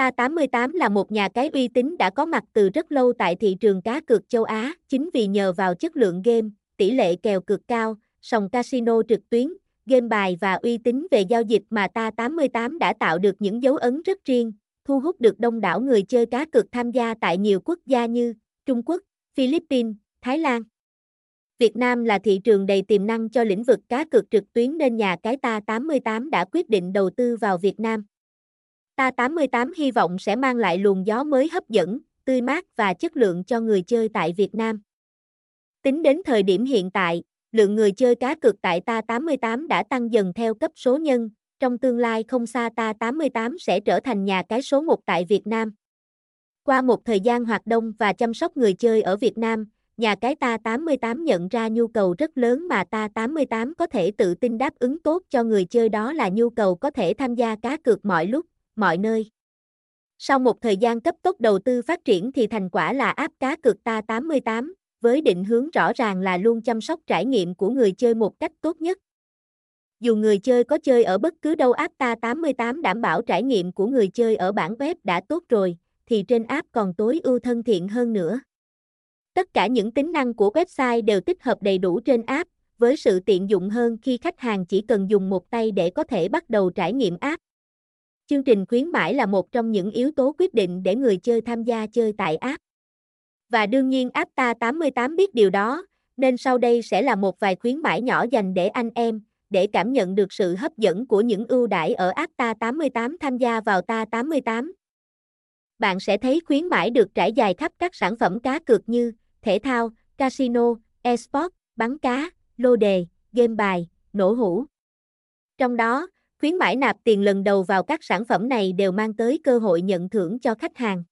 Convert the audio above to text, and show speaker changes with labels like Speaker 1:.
Speaker 1: Ta88 là một nhà cái uy tín đã có mặt từ rất lâu tại thị trường cá cược châu Á, chính vì nhờ vào chất lượng game, tỷ lệ kèo cực cao, sòng casino trực tuyến, game bài và uy tín về giao dịch mà Ta88 đã tạo được những dấu ấn rất riêng, thu hút được đông đảo người chơi cá cược tham gia tại nhiều quốc gia như Trung Quốc, Philippines, Thái Lan. Việt Nam là thị trường đầy tiềm năng cho lĩnh vực cá cược trực tuyến nên nhà cái Ta88 đã quyết định đầu tư vào Việt Nam. Ta88 hy vọng sẽ mang lại luồng gió mới hấp dẫn, tươi mát và chất lượng cho người chơi tại Việt Nam. Tính đến thời điểm hiện tại, lượng người chơi cá cược tại Ta88 đã tăng dần theo cấp số nhân, trong tương lai không xa Ta88 sẽ trở thành nhà cái số 1 tại Việt Nam. Qua một thời gian hoạt động và chăm sóc người chơi ở Việt Nam, nhà cái Ta88 nhận ra nhu cầu rất lớn mà Ta88 có thể tự tin đáp ứng tốt cho người chơi đó là nhu cầu có thể tham gia cá cược mọi lúc, mọi nơi. Sau một thời gian cấp tốc đầu tư phát triển thì thành quả là app cá cược Ta88, với định hướng rõ ràng là luôn chăm sóc trải nghiệm của người chơi một cách tốt nhất. Dù người chơi có chơi ở bất cứ đâu app Ta88 đảm bảo trải nghiệm của người chơi ở bản web đã tốt rồi, thì trên app còn tối ưu thân thiện hơn nữa. Tất cả những tính năng của website đều tích hợp đầy đủ trên app, với sự tiện dụng hơn khi khách hàng chỉ cần dùng một tay để có thể bắt đầu trải nghiệm app. Chương trình khuyến mãi là một trong những yếu tố quyết định để người chơi tham gia chơi tại app. Và đương nhiên app ta 88 biết điều đó, nên sau đây sẽ là một vài khuyến mãi nhỏ dành để anh em, để cảm nhận được sự hấp dẫn của những ưu đãi ở app ta 88 tham gia vào ta 88. Bạn sẽ thấy khuyến mãi được trải dài khắp các sản phẩm cá cược như thể thao, casino, esports, bắn cá, lô đề, game bài, nổ hũ. Trong đó, khuyến mãi nạp tiền lần đầu vào các sản phẩm này đều mang tới cơ hội nhận thưởng cho khách hàng.